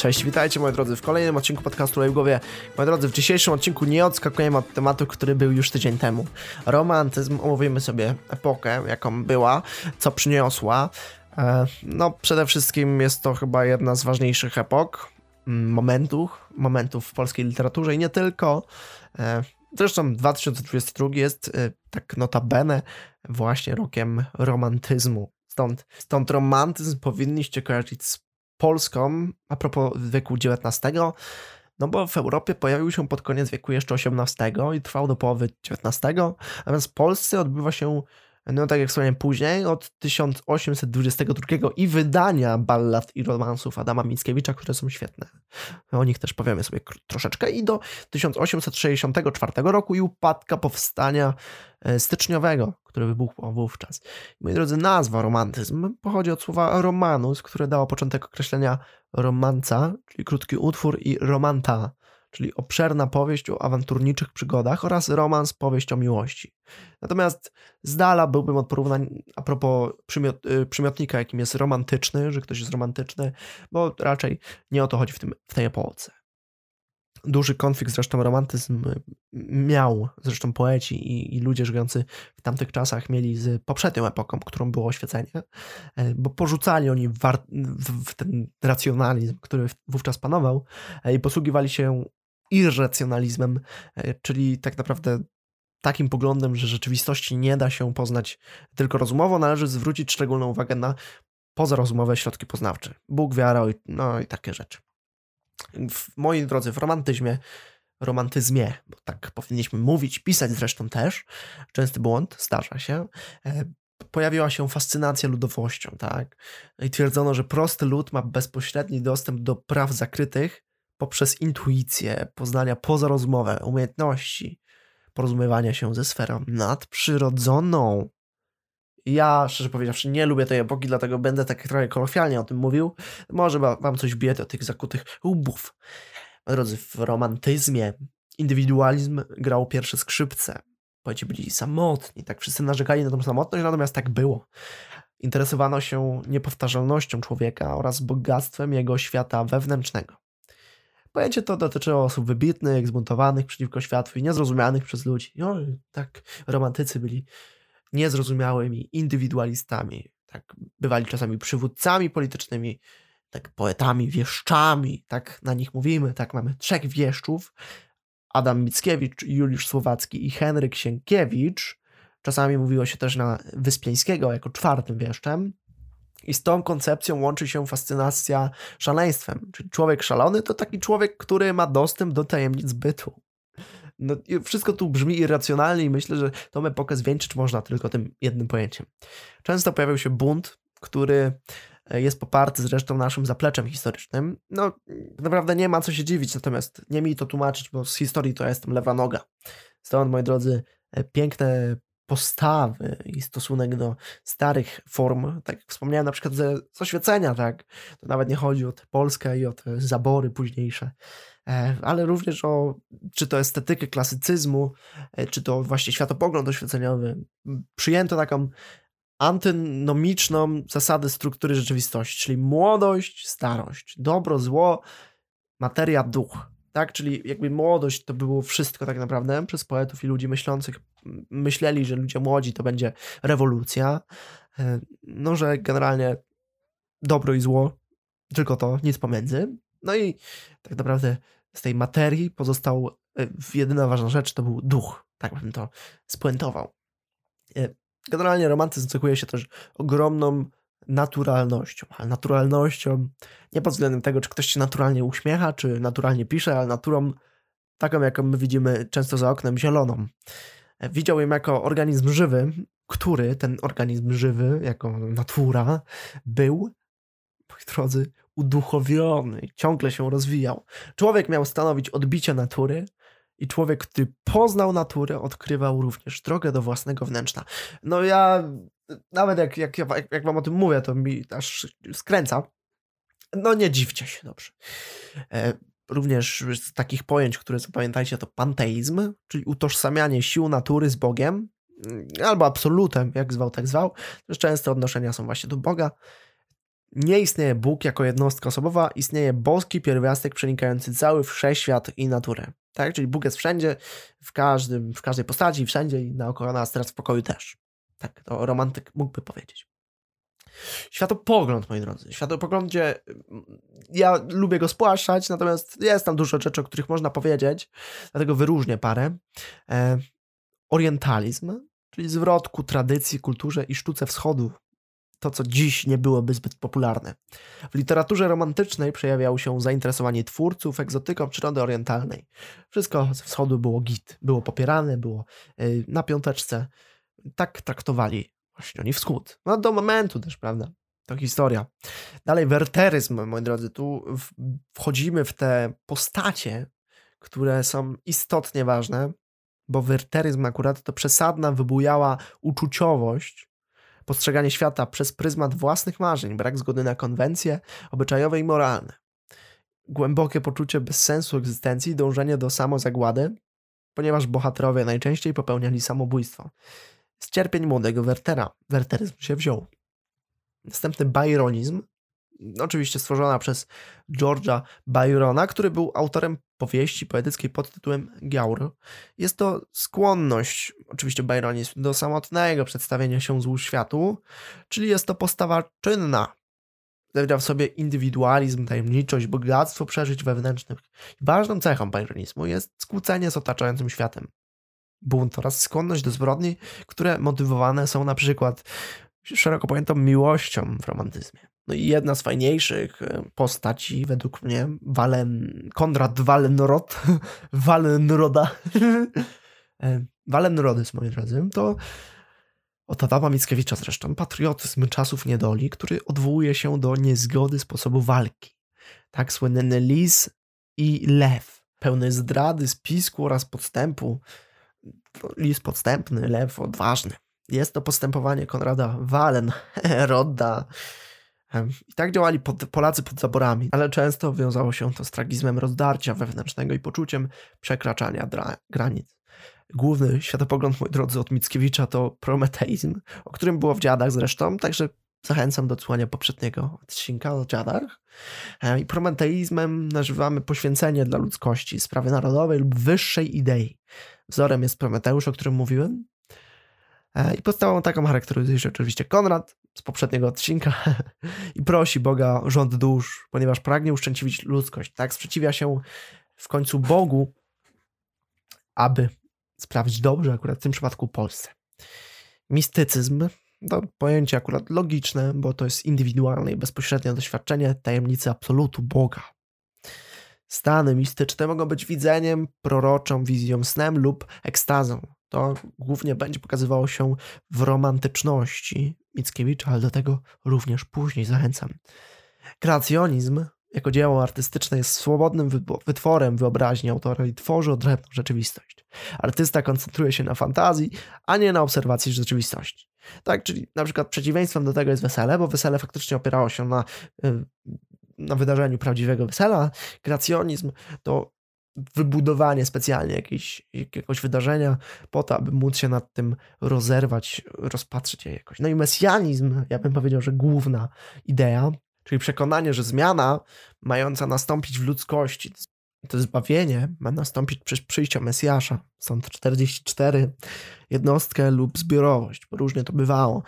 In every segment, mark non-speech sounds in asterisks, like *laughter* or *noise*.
Cześć, witajcie moi drodzy w kolejnym odcinku podcastu w głowie. Moi drodzy, w dzisiejszym odcinku nie odskakujemy od tematu, który był już tydzień temu. Romantyzm, omówimy sobie epokę, jaką była, co przyniosła. E, no, przede wszystkim jest to chyba jedna z ważniejszych epok, mm, momentów, momentów w polskiej literaturze i nie tylko. E, zresztą 2022 jest e, tak notabene właśnie rokiem romantyzmu. Stąd, stąd romantyzm powinniście kojarzyć z Polską a propos wieku XIX, no bo w Europie pojawił się pod koniec wieku jeszcze XVIII i trwał do połowy XIX, natomiast w Polsce odbywa się no tak jak wspomniałem później, od 1822 i wydania ballad i romansów Adama Mickiewicza, które są świetne. O nich też powiemy sobie troszeczkę. I do 1864 roku i upadka powstania e, styczniowego, który wybuchł wówczas. Moi drodzy, nazwa romantyzm pochodzi od słowa romanus, które dało początek określenia romanca, czyli krótki utwór, i romanta, czyli obszerna powieść o awanturniczych przygodach oraz romans, powieść o miłości. Natomiast z dala byłbym od porównań a propos przymiot, y, przymiotnika, jakim jest romantyczny, że ktoś jest romantyczny, bo raczej nie o to chodzi w, tym, w tej epoce. Duży konflikt zresztą romantyzm y, miał zresztą poeci i, i, ludzie żyjący w tamtych czasach mieli z poprzednią epoką, którą było oświecenie, e, bo porzucali oni w, w ten racjonalizm, który wówczas panował e, i posługiwali się irracjonalizmem, e, czyli tak naprawdę takim poglądem, że rzeczywistości nie da się poznać tylko rozumowo, należy zwrócić szczególną uwagę na pozarozumowe środki poznawcze. Bóg, wiara, no i takie rzeczy. W mojej drodze, w romantyzmie, romantyzmie, bo tak powinniśmy mówić, pisać zresztą też, częsty błąd, zdarza się, e, pojawiła się fascynacja ludowością, tak? I twierdzono, że prosty lud ma bezpośredni dostęp do praw zakrytych poprzez intuicję, poznania pozarozumowe, umiejętności porozumiewania się ze sferą nadprzyrodzoną. Ja, szczerze powiedziawszy, nie lubię tej epoki, dlatego będę tak trochę kolokwialnie o tym mówił. Może wam coś bije o tych zakutych łbów. Drodzy, w romantyzmie indywidualizm grał pierwsze skrzypce. Poeci byli samotni, tak wszyscy narzekali na tą samotność, natomiast tak było. Interesowano się niepowtarzalnością człowieka oraz bogactwem jego świata wewnętrznego. Pojęcie to dotyczyło osób wybitnych, zbuntowanych przeciwko światu i niezrozumianych przez ludzi. No, tak, romantycy byli niezrozumiałymi indywidualistami. Tak, bywali czasami przywódcami politycznymi, tak poetami, wieszczami, tak na nich mówimy, tak mamy trzech wieszczów, Adam Mickiewicz, Juliusz Słowacki i Henryk Sienkiewicz. Czasami mówiło się też na Wyspiańskiego jako czwartym wieszczem. I z tą koncepcją łączy się fascynacja szaleństwem. Czyli człowiek szalony to taki człowiek, który ma dostęp do tajemnic bytu. No, wszystko tu brzmi irracjonalnie i myślę, że tą epokę zwieńczyć można tylko tym jednym pojęciem. Często pojawiał się bunt, który e, jest poparty zresztą naszym zapleczem historycznym. No, naprawdę nie ma co się dziwić, natomiast nie mi to tłumaczyć, bo z historii to ja jestem lewa noga. Stąd, moi drodzy, e, piękne postawy i stosunek do starych form, tak jak wspomniałem na przykład z oświecenia, tak, to nawet nie chodzi o Polskę i o te zabory późniejsze, e, ale również o czy to estetykę klasycyzmu, e, czy to właśnie światopogląd oświeceniowy. Przyjęto taką antynomiczną zasadę struktury rzeczywistości, czyli młodość, starość, dobro, zło, materia, duch tak? Czyli jakby młodość to było wszystko tak naprawdę przez poetów i ludzi myślących. Myśleli, że ludzie młodzi to będzie rewolucja. E, no, że generalnie dobro i zło, tylko to, nic pomiędzy. No i tak naprawdę z tej materii pozostał e, jedyna ważna rzecz to był duch. Tak bym to spuentował. E, generalnie romantyzm cechuje się też ogromną naturalnością. Ale naturalnością nie pod względem tego, czy ktoś się naturalnie uśmiecha, czy naturalnie pisze, ale naturą taką, jaką my widzimy często za oknem, zieloną. Widział ją jako organizm żywy, który ten organizm żywy, jako natura, był, moi drodzy, uduchowiony, ciągle się rozwijał. Człowiek miał stanowić odbicie natury, i człowiek, który poznał naturę, odkrywał również drogę do własnego wnętrza. No ja nawet jak, jak, jak, wam o tym mówię, to mi aż skręca. No nie dziwcie się, dobrze. Również z takich pojęć, które zapamiętajcie, to panteizm, czyli utożsamianie sił natury z Bogiem, mm, albo absolutem, jak zwał, tak zwał. Też odnoszenia są właśnie do Boga. nie istnieje Bóg jako jednostka osobowa, istnieje boski pierwiastek przenikający cały wszechświat i naturę. Tak? Czyli Bóg jest wszędzie, w, każdym, w każdej postaci, wszędzie i naokoło nas, teraz w pokoju też. Tak, to romantyk mógłby powiedzieć. Światopogląd, moi drodzy. Światopoglądzie, ja lubię go spłaszczać, natomiast jest tam dużo rzeczy, o których można powiedzieć, dlatego wyróżnię parę. E, orientalizm, czyli zwrot ku tradycji, kulturze i sztuce wschodu. To, co dziś nie byłoby zbyt popularne. W literaturze romantycznej przejawiało się zainteresowanie twórców egzotyką przyrody orientalnej. Wszystko ze wschodu było git, było popierane, było y, na piąteczce. Tak traktowali właśnie oni wschód. No do momentu też, prawda? To historia. Dalej, werteryzm, moi drodzy. Tu wchodzimy w te postacie, które są istotnie ważne bo werteryzm akurat to przesadna, wybujała uczuciowość, postrzeganie świata przez pryzmat własnych marzeń, brak zgody na konwencje obyczajowe i moralne, głębokie poczucie bezsensu egzystencji, dążenie do samozagłady, ponieważ bohaterowie najczęściej popełniali samobójstwo. Z cierpień młodego Wertera werteryzm się wziął. Następny byronizm, oczywiście stworzona przez George'a Byrona, który był autorem powieści poetyckiej pod tytułem Giaur. Jest to skłonność, oczywiście byronizm, do samotnego przedstawienia się złu światu, czyli jest to postawa czynna. Zawiera w sobie indywidualizm, tajemniczość, bogactwo przeżyć wewnętrznych. Ważną cechą byronizmu jest skłócenie z otaczającym światem. Bunt oraz skłonność do zbrodni, które motywowane są na przykład szeroko pojętą miłością w romantyzmie. No i jedna z fajniejszych e, postaci według mnie, Walen, Konrad Walenrod, *laughs* Walenroda, *laughs* e, Walenrodys, moi drodzy, to od Adama Mickiewicza zresztą, patriotyzm czasów niedoli, który odwołuje się do niezgody sposobu walki. Tak słynny lis i lew, pełny zdrady, spisku oraz podstępu. Lis podstępny, lew odważny. Jest to postępowanie Konrada Walenroda, *laughs* i tak działali pod, Polacy pod zaborami, ale często wiązało się to z tragizmem rozdarcia wewnętrznego i poczuciem przekraczania dra- granic. Główny światopogląd, moi drodzy, od Mickiewicza to prometeizm, o którym było w dziadach zresztą, także zachęcam do odsłania poprzedniego odcinka o dziadach. I prometeizmem nazywamy poświęcenie dla ludzkości, sprawy narodowej lub wyższej idei. Wzorem jest Prometeusz, o którym mówiłem. E, I podstawą taką charakteryzuje się oczywiście Konrad, z poprzedniego odcinka *laughs* i prosi Boga o rząd dusz, ponieważ pragnie uszczęśliwić ludzkość. Tak, sprzeciwia się w końcu Bogu, aby sprawić dobrze, akurat w tym przypadku Polsce. Mistycyzm to pojęcie akurat logiczne, bo to jest indywidualne i bezpośrednie doświadczenie tajemnicy absolutu Boga. Stany mistyczne mogą być widzeniem, proroczą wizją, snem lub ekstazą. To głównie będzie pokazywało się w romantyczności Mickiewicza, ale do tego również później zachęcam. Kreacjonizm jako dzieło artystyczne jest swobodnym wytworem wyobraźni autora i tworzy odrębną rzeczywistość. Artysta koncentruje się na fantazji, a nie na obserwacji rzeczywistości. Tak, czyli na przykład przeciwieństwem do tego jest wesele, bo wesele faktycznie opierało się na, y, na wydarzeniu prawdziwego wesela. Kreacjonizm to wybudowanie specjalnie jakiejś, jakiegoś wydarzenia po to, aby móc się nad tym rozerwać, rozpatrzeć je jakoś. No i mesjanizm, ja bym powiedział, że główna idea, czyli przekonanie, że zmiana mająca nastąpić w ludzkości, to zbawienie ma nastąpić przez przyjście Mesjasza. Stąd 44, jednostkę lub zbiorowość, bo różnie to bywało.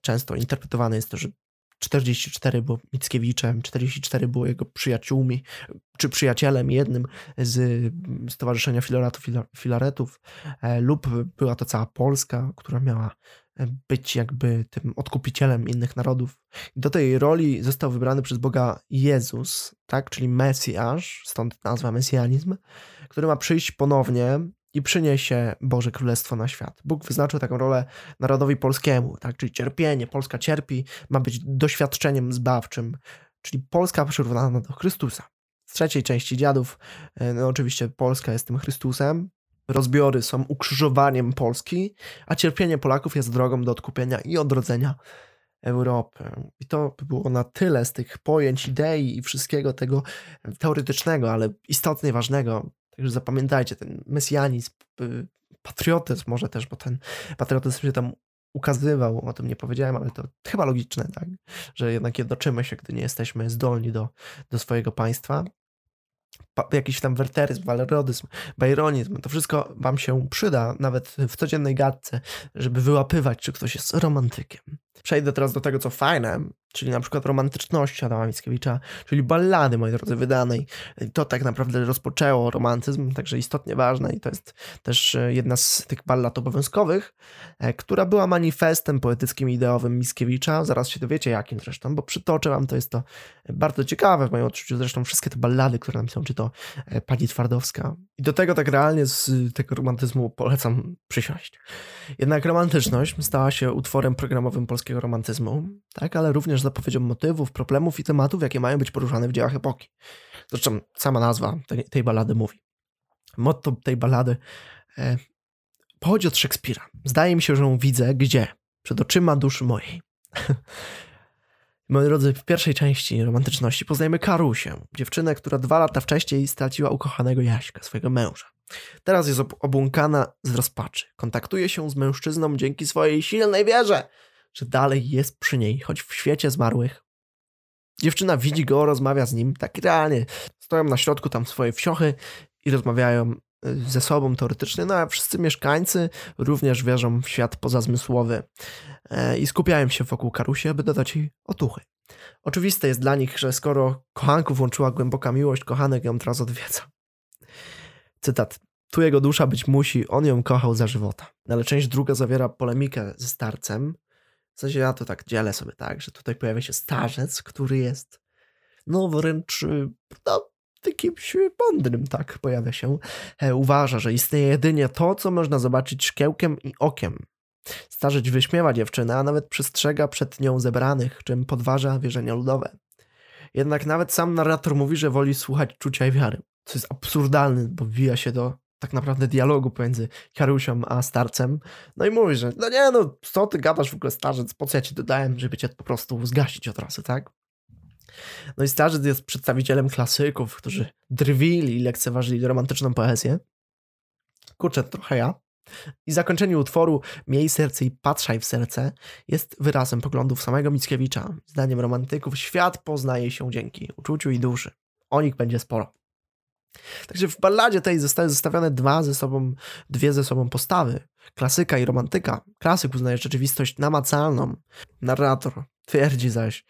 Często interpretowane jest to, że 44 było Mickiewiczem, 44 było jego przyjaciółmi, czy przyjacielem jednym z Stowarzyszenia Filaretów, Filaretów, e, lub była to cała Polska, która miała e, być jakby tym odkupicielem innych narodów. Do tej roli został wybrany przez Boga Jezus, tak, czyli Mesjasz, stąd nazwa mesjanizm, który ma przyjść ponownie i przyniesie Boże Królestwo na świat. Bóg wyznaczył taką rolę narodowi polskiemu, tak? czyli cierpienie, Polska cierpi, ma być doświadczeniem zbawczym, czyli Polska przyrównana do Chrystusa. Z trzeciej części dziadów, e, no oczywiście Polska jest tym Chrystusem, rozbiory są ukrzyżowaniem Polski, a cierpienie Polaków jest drogą do odkupienia i odrodzenia Europy. I to by było na tyle z tych pojęć, idei i wszystkiego tego teoretycznego, ale istotnie ważnego Także zapamiętajcie, ten mesjanizm, patriotyzm może też, bo ten patriotyzm się tam ukazywał, o tym nie powiedziałem, ale to chyba logiczne, tak? Że jednak jednoczymy się, gdy nie jesteśmy zdolni do, do swojego państwa jakiś tam werteryzm, walerodyzm, bajronizm, to wszystko wam się przyda, nawet w codziennej gadce, żeby wyłapywać, czy ktoś jest romantykiem. Przejdę teraz do tego, co fajne, czyli na przykład romantyczności Adama Mickiewicza, czyli ballady, moi drodzy, wydanej. To tak naprawdę rozpoczęło romantyzm, także istotnie ważne i to jest też e, jedna z tych ballad obowiązkowych, e, która była manifestem poetyckim i ideowym Mickiewicza. Zaraz się dowiecie jakim zresztą, bo przytoczę wam, to jest to bardzo ciekawe w moim odczuciu, zresztą wszystkie te ballady, które nam są, czy to e, Pani Twardowska. I do tego tak realnie z tego romantyzmu polecam przysiąść. Jednak romantyczność stała się utworem programowym polskiego romantyzmu, tak, ale również zapowiedzią motywów, problemów i tematów, jakie mają być poruszane w dziełach epoki. Zresztą sama nazwa tej, tej balady mówi. Motto tej balady e, pochodzi od Szekspira. Zdaje mi się, że ją widzę gdzie? Przed oczyma duszy mojej. *laughs* Moi drodzy, w pierwszej części romantyczności poznajemy Karusię, dziewczynę, która dwa lata wcześniej straciła ukochanego Jaśka, swojego męża. Teraz jest obłąkana z rozpaczy. Kontaktuje się z mężczyzną dzięki swojej silnej wierze, że dalej jest przy niej, choć w świecie zmarłych. Dziewczyna widzi go, rozmawia z nim, tak realnie. Stoją na środku tam swoje wsiochy i rozmawiają ze sobą teoretycznie, no a wszyscy mieszkańcy również wierzą w świat pozazmysłowy e, i skupiają się wokół Karusi, aby dodać jej otuchy. Oczywiste jest dla nich, że skoro kochanków łączyła głęboka miłość, kochanek ją teraz odwiedza. Cytat. Tu jego dusza być musi, on ją kochał za żywota. Ale część druga zawiera polemikę ze starcem, w sensie ja to tak dzielę sobie tak, że tutaj pojawia się starzec, który jest no wręcz no, kimś mądrym, tak, pojawia się. E, uważa, że istnieje jedynie to, co można zobaczyć szkiełkiem i okiem. Starzec wyśmiewa dziewczynę, a nawet przestrzega przed nią zebranych, czym podważa wierzenia ludowe. Jednak nawet sam narrator mówi, że woli słuchać czucia i wiary, co jest absurdalne, bo wija się do tak naprawdę dialogu pomiędzy Karusią a starcem. No i mówi, że no nie no, co ty gadasz w ogóle starzec, po co ja ci dodałem, żeby cię po prostu zgasić od razu, tak? No i starzec jest przedstawicielem klasyków, którzy drwili i lekceważyli romantyczną poezję. Kurczę, trochę ja. I zakończenie utworu Miej serce i patrzaj w serce jest wyrazem poglądów samego Mickiewicza. Zdaniem romantyków świat poznaje się dzięki uczuciu i duszy. O nich będzie sporo. Także w balladzie tej zostały zestawione dwa ze sobą, dwie ze sobą postawy. Klasyka i romantyka. Klasyk uznaje rzeczywistość namacalną. Narrator twierdzi zaś,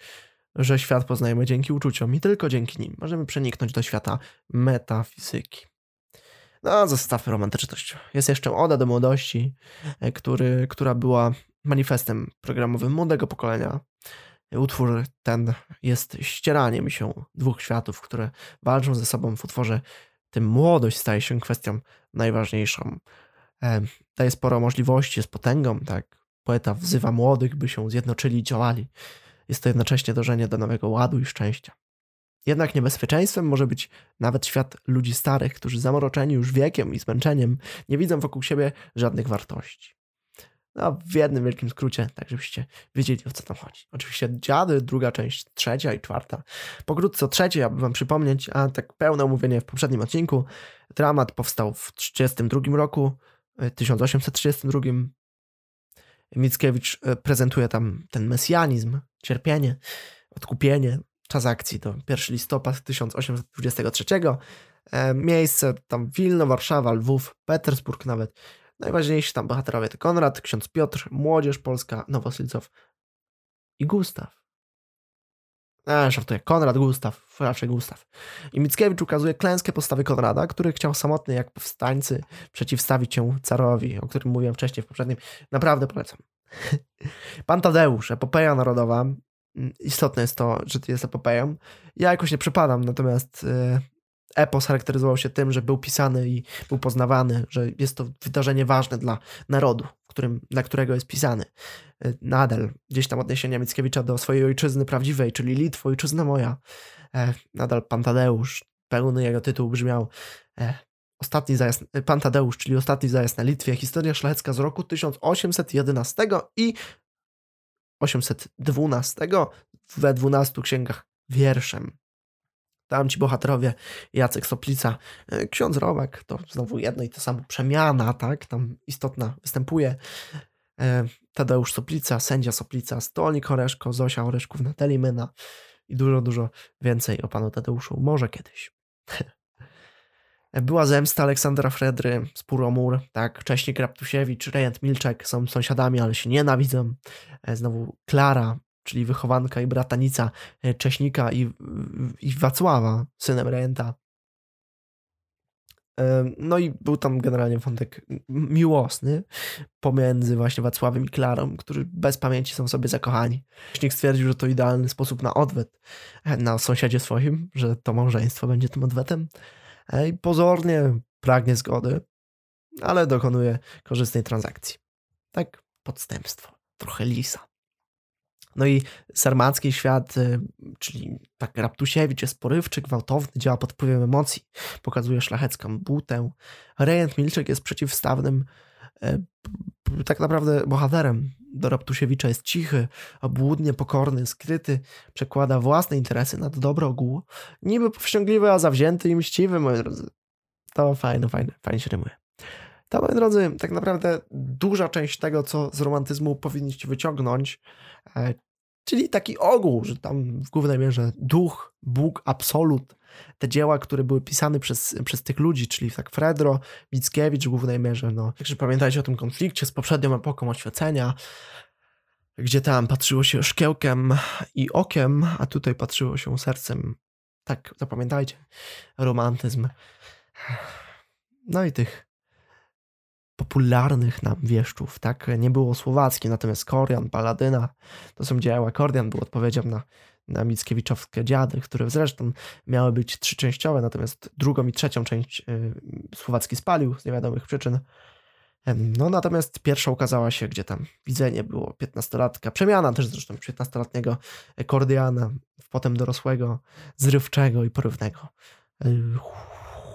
że świat poznajemy dzięki uczuciom i tylko dzięki nim możemy przeniknąć do świata metafizyki. No, zostawmy romantyczność. Jest jeszcze Oda do młodości, e, który, która była manifestem programowym młodego pokolenia. Utwór ten jest ścieraniem się dwóch światów, które walczą ze sobą w utworze. Tym młodość staje się kwestią najważniejszą. E, daje sporo możliwości, jest potęgą, tak. Poeta wzywa młodych, by się zjednoczyli i działali. Jest to jednocześnie dążenie do nowego ładu i szczęścia. Jednak niebezpieczeństwem może być nawet świat ludzi starych, którzy zamroczeni już wiekiem i zmęczeniem nie widzą wokół siebie żadnych wartości. No, w jednym wielkim skrócie, tak żebyście wiedzieli o co tam chodzi. Oczywiście dziady, druga część, trzecia i czwarta. Pokrótce o trzeciej, aby wam przypomnieć, a tak pełne omówienie w poprzednim odcinku. Dramat powstał w 1932 roku, 1832. E, Mickiewicz e, prezentuje tam ten mesjanizm, cierpienie, odkupienie. Czas akcji to 1 listopad 1823. E, miejsce tam Wilno, Warszawa, Lwów, Petersburg nawet. Najważniejsi tam bohaterowie to Konrad, ksiądz Piotr, Młodzież Polska, Nowosilcow i Gustaw. A, żartuję. Konrad, Gustaw, raczej Gustaw. I Mickiewicz ukazuje klęskę postawy Konrada, który chciał samotny jak powstańcy przeciwstawić się carowi, o którym mówiłem wcześniej w poprzednim. Naprawdę polecam. Pan Tadeusz, epopeja narodowa. Istotne jest to, że jest epopeją. Ja jakoś nie przepadam, natomiast yy, epos charakteryzował się tym, że był pisany i był poznawany, że jest to wydarzenie ważne dla narodu, którym, dla którego jest pisany. E, nadal gdzieś tam odniesienia Mickiewicza do swojej ojczyzny prawdziwej, czyli Litwo, ojczyzna moja. E, nadal Pan Tadeusz, pełny jego tytuł brzmiał e, Ostatni zajazd, Pan Tadeusz, czyli Ostatni zajazd na Litwie, historia szlachecka z roku 1811 i 812 we 12 księgach wierszem. Tam ci bohaterowie, Jacek Soplica, e, ksiądz Romek, to znowu jedno i to samo, przemiana, tak, tam istotna występuje. E, Tadeusz Soplica, sędzia Soplica, Stolnik Oreszko, Zosia Oreszków, Natalie Myna i dużo, dużo więcej o panu Tadeuszu. Może kiedyś. *laughs* Była zemsta Aleksandra Fredry z Puromur, tak, Cześnik Raptusiewicz, Rejent Milczek są sąsiadami, ale się nienawidzą. E, znowu Klara, czyli wychowanka i bratanica e, Cześnika i, i Wacława, synem Rejenta. E, no i był tam generalnie wątek miłosny pomiędzy właśnie Wacławem i Klarą, którzy bez pamięci są sobie zakochani. Cześnik stwierdził, że to idealny sposób na odwet na sąsiadzie swoim, że to małżeństwo będzie tym odwetem i pozornie pragnie zgody, ale dokonuje korzystnej transakcji. Tak, podstępstwo, trochę lisa. No i sarmacki świat, y, czyli tak Raptusiewicz jest porywczy, gwałtowny, działa pod wpływem emocji, pokazuje szlachecką butę. Rejent Milczek jest przeciwstawnym tak naprawdę bohaterem do Raptusiewicza jest cichy, obłudnie pokorny, skryty, przekłada własne interesy nad dobro ogółu. Niby powściągliwy, a zawzięty i mściwy, moi drodzy. To fajne, fajne, fajnie się rymuje. To, moi drodzy, tak naprawdę duża część tego, co z romantyzmu powinniście wyciągnąć, e, czyli taki ogół, że tam w głównej mierze duch, Bóg, absolut, te dzieła, które były pisane przez, przez tych ludzi, czyli tak Fredro, Mickiewicz w głównej mierze. No. Także pamiętajcie o tym konflikcie z poprzednią epoką oświecenia, gdzie tam patrzyło się szkiełkiem i okiem, a tutaj patrzyło się sercem. Tak, zapamiętajcie. Romantyzm. No i tych popularnych nam wieszczów, tak? Nie było słowackie, natomiast Korian, Paladyna, to są dzieła. Korian był odpowiedzią na na Mickiewiczowskie dziady, które zresztą miały być trzyczęściowe, natomiast drugą i trzecią część y, Słowacki spalił z niewiadomych przyczyn. No natomiast pierwsza ukazała się, gdzie tam widzenie było 15-latka, przemiana też zresztą 15-letniego Kordiana potem dorosłego, zrywczego i porywnego y,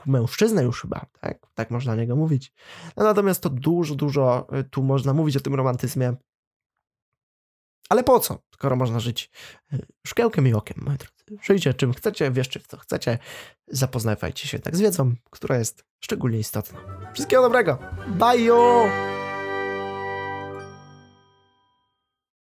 mężczyznę już chyba, tak? Tak można niego mówić. No natomiast to dużo, dużo y, tu można mówić o tym romantyzmie ale po co, skoro można żyć y, szkiełkiem i okiem, moi drodzy? Żyjcie czym chcecie, wierzcie w co chcecie, zapoznawajcie się tak z wiedzą, która jest szczególnie istotna. Wszystkiego dobrego. Bye!